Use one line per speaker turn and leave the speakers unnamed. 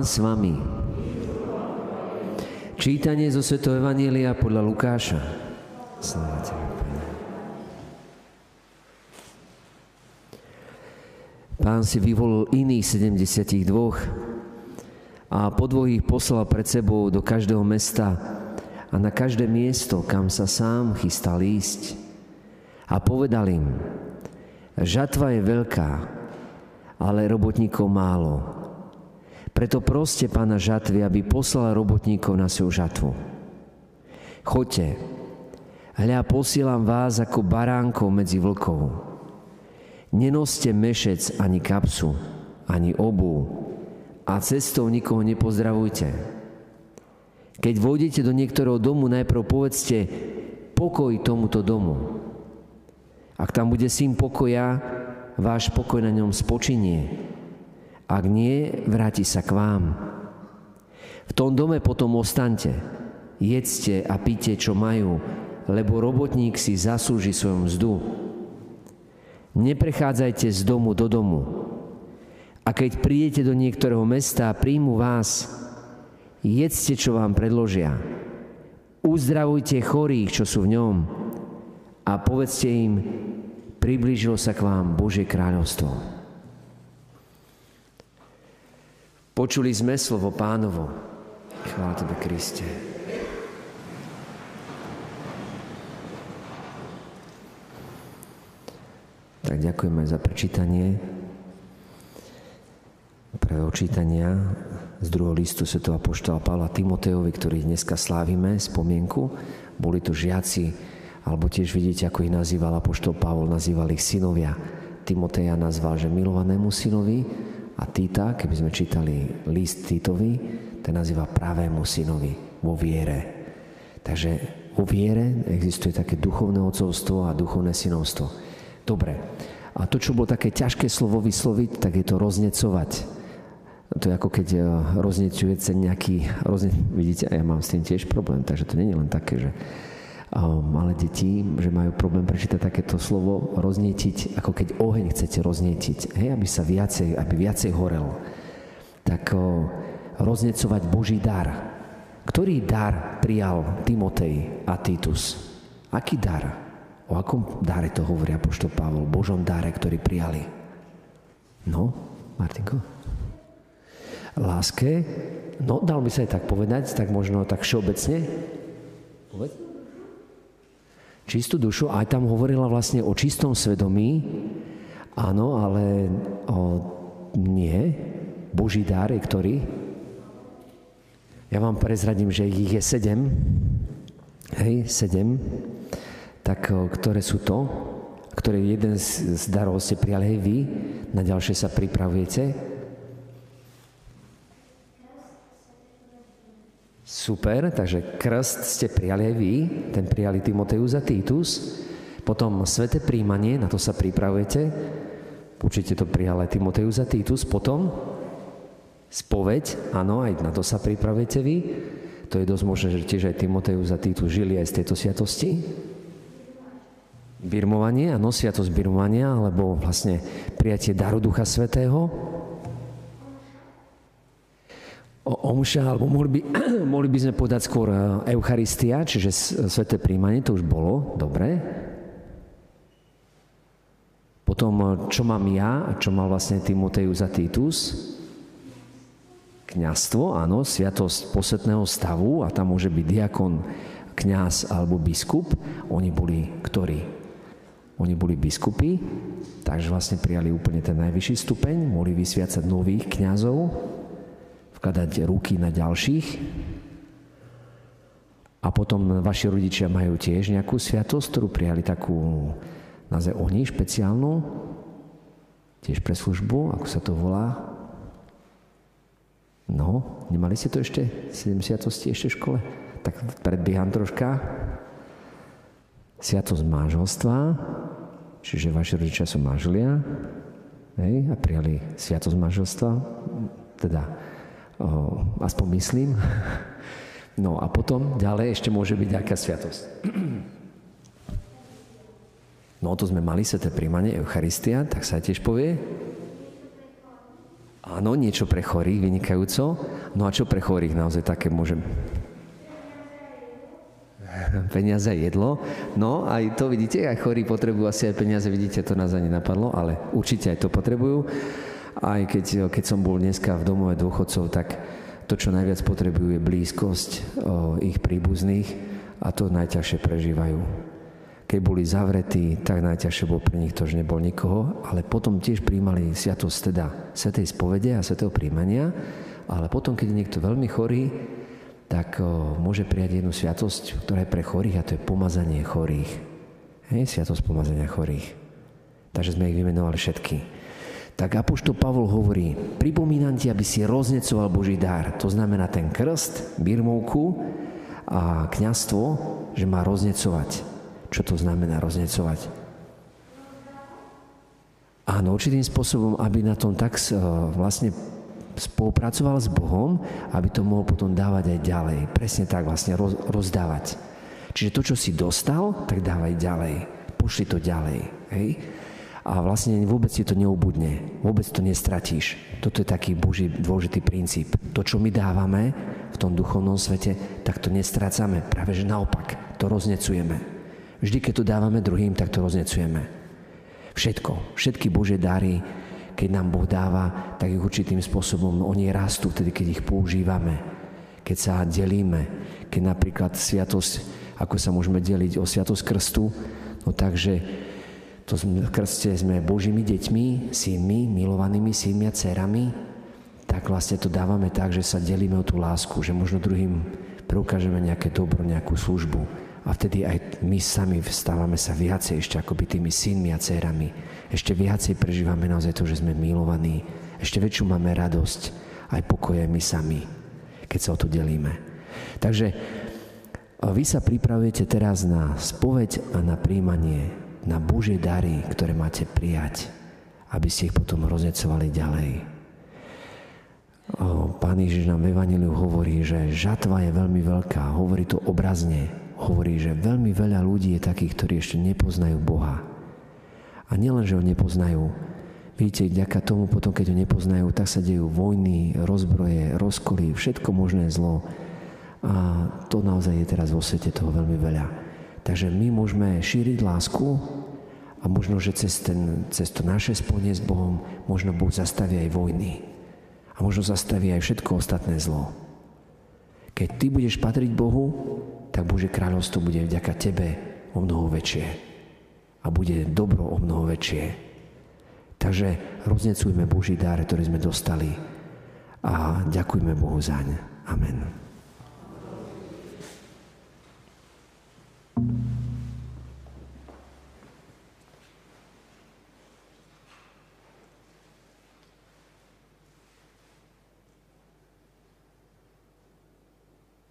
Pán s vami. Čítanie zo Sv. Evanielia podľa Lukáša. Sláva Pán si vyvolil iných 72 a po dvoch ich poslal pred sebou do každého mesta a na každé miesto, kam sa sám chystal ísť. A povedal im, žatva je veľká, ale robotníkov málo. Preto proste pána žatvy, aby poslal robotníkov na svoju žatvu. Choďte, hľa posielam vás ako baránkov medzi vlkov. Nenoste mešec ani kapsu, ani obu a cestou nikoho nepozdravujte. Keď vojdete do niektorého domu, najprv povedzte pokoj tomuto domu. Ak tam bude syn pokoja, váš pokoj na ňom spočinie. Ak nie, vráti sa k vám. V tom dome potom ostante, jedzte a píte, čo majú, lebo robotník si zaslúži svoju mzdu. Neprechádzajte z domu do domu. A keď prídete do niektorého mesta a príjmu vás, jedzte, čo vám predložia. Uzdravujte chorých, čo sú v ňom a povedzte im, priblížilo sa k vám Božie kráľovstvo. Počuli sme slovo pánovo. Chvála Tebe, Kriste. Tak ďakujem za prečítanie prvého čítania z druhého listu Sv. Apoštola Pavla Timoteovi, ktorý dneska slávime, spomienku. Boli to žiaci, alebo tiež vidíte, ako ich nazýval Apoštol Pavol, nazýval ich synovia. Timoteja nazval, že milovanému synovi a Tita, keby sme čítali list Titovi, ten nazýva pravému synovi vo viere. Takže vo viere existuje také duchovné ocovstvo a duchovné synovstvo. Dobre. A to, čo bolo také ťažké slovo vysloviť, tak je to roznecovať. To je ako keď eh, roznecujete nejaký, rozne, vidíte, ja mám s tým tiež problém, takže to nie je len také, že malé deti, že majú problém prečítať takéto slovo, roznietiť, ako keď oheň chcete roznietiť, hej, aby sa viacej, aby viacej horel. Tak uh, roznecovať Boží dar. Ktorý dar prijal Timotej a Titus? Aký dar? O akom dáre to hovorí apoštol Pavol? Božom dáre, ktorý prijali. No, Martinko? Láske? No, dal by sa aj tak povedať, tak možno tak všeobecne. Povedz. Čistú dušu, aj tam hovorila vlastne o čistom svedomí, áno, ale o, nie. Boží dár je ktorý? Ja vám prezradím, že ich je sedem. Hej, sedem tak ktoré sú to, ktoré jeden z, darov ste prijali vy, na ďalšie sa pripravujete. Super, takže krst ste prijali aj vy, ten prijali Timoteus a Titus. Potom sveté príjmanie, na to sa pripravujete. Určite to prijal aj Timoteus a Titus. Potom spoveď, áno, aj na to sa pripravujete vy. To je dosť možné, že tiež aj Timoteus a Titus žili aj z tejto sviatosti birmovanie, áno, sviatosť birmovania, alebo vlastne prijatie daru Ducha Svetého. O, omša, alebo mohli by, mohli by sme povedať skôr e, Eucharistia, čiže sveté príjmanie, to už bolo, dobre. Potom, e, čo mám ja a čo mal vlastne Timoteus a Titus? Kňastvo, áno, sviatosť posvetného stavu a tam môže byť diakon, kňaz alebo biskup. Oni boli ktorí? Oni boli biskupy, takže vlastne prijali úplne ten najvyšší stupeň, mohli vysviacať nových kňazov, vkladať ruky na ďalších. A potom vaši rodičia majú tiež nejakú sviatosť, ktorú prijali takú, naze oni, špeciálnu, tiež pre službu, ako sa to volá. No, nemali ste to ešte, 7 sviatosti ešte v škole? Tak predbieham troška. Sviatosť manželstva, Čiže vaši rodičia sú manželia hej, a prijali sviatosť manželstva, teda aspoň myslím. No a potom ďalej ešte môže byť nejaká sviatosť. No to sme mali sveté príjmanie, Eucharistia, tak sa tiež povie. Áno, niečo pre chorých, vynikajúco. No a čo pre chorých naozaj také môžem? Peniaze, jedlo. No aj to vidíte, aj chorí potrebujú asi aj peniaze, vidíte, to nás ani napadlo, ale určite aj to potrebujú. Aj keď, keď som bol dneska v domove dôchodcov, tak to, čo najviac potrebujú, je blízkosť o, ich príbuzných a to najťažšie prežívajú keď boli zavretí, tak najťažšie bol pre nich to, že nebol nikoho, ale potom tiež príjmali sviatosť teda svetej spovede a svetého príjmania, ale potom, keď je niekto veľmi chorý, tak o, môže prijať jednu sviatosť, ktorá je pre chorých a to je pomazanie chorých. Hej, sviatosť pomazania chorých. Takže sme ich vymenovali všetky. Tak Apoštol Pavol hovorí, pripomínam ti, aby si roznecoval Boží dar. To znamená ten krst, birmovku a kňastvo, že má roznecovať. Čo to znamená roznecovať? Áno, určitým spôsobom, aby na tom tak eh, vlastne spolupracoval s Bohom, aby to mohol potom dávať aj ďalej. Presne tak vlastne roz, rozdávať. Čiže to, čo si dostal, tak dávaj ďalej. Pošli to ďalej. Hej? A vlastne vôbec si to neubudne. Vôbec to nestratíš. Toto je taký Boží dôležitý princíp. To, čo my dávame v tom duchovnom svete, tak to nestrácame. Práve že naopak, to roznecujeme. Vždy, keď to dávame druhým, tak to roznecujeme. Všetko, všetky Bože dary, keď nám Boh dáva, tak ich určitým spôsobom oni rastú vtedy, keď ich používame, keď sa delíme, keď napríklad sviatosť, ako sa môžeme deliť o sviatosť krstu, no takže to v krste sme Božími deťmi, synmi, milovanými synmi a dcerami, tak vlastne to dávame tak, že sa delíme o tú lásku, že možno druhým preukážeme nejaké dobro, nejakú službu, a vtedy aj my sami vstávame sa viacej ešte by tými synmi a dcerami. Ešte viacej prežívame naozaj to, že sme milovaní. Ešte väčšiu máme radosť, aj pokoje my sami, keď sa o to delíme. Takže vy sa pripravujete teraz na spoveď a na príjmanie, na Božie dary, ktoré máte prijať, aby ste ich potom roznecovali ďalej. Pán Ježiš nám v Evangeliu hovorí, že žatva je veľmi veľká. Hovorí to obrazne hovorí, že veľmi veľa ľudí je takých, ktorí ešte nepoznajú Boha. A nielen, že ho nepoznajú, vidíte, vďaka tomu potom, keď ho nepoznajú, tak sa dejú vojny, rozbroje, rozkoly, všetko možné zlo. A to naozaj je teraz vo svete toho veľmi veľa. Takže my môžeme šíriť lásku a možno, že cez, ten, cez to naše spojenie s Bohom možno Boh zastaví aj vojny. A možno zastaví aj všetko ostatné zlo. Keď ty budeš patriť Bohu, tak Bože kráľovstvo bude vďaka Tebe o mnoho väčšie. A bude dobro o mnoho väčšie. Takže roznecujme Boží dar, ktorý sme dostali a ďakujme Bohu zaň. Amen.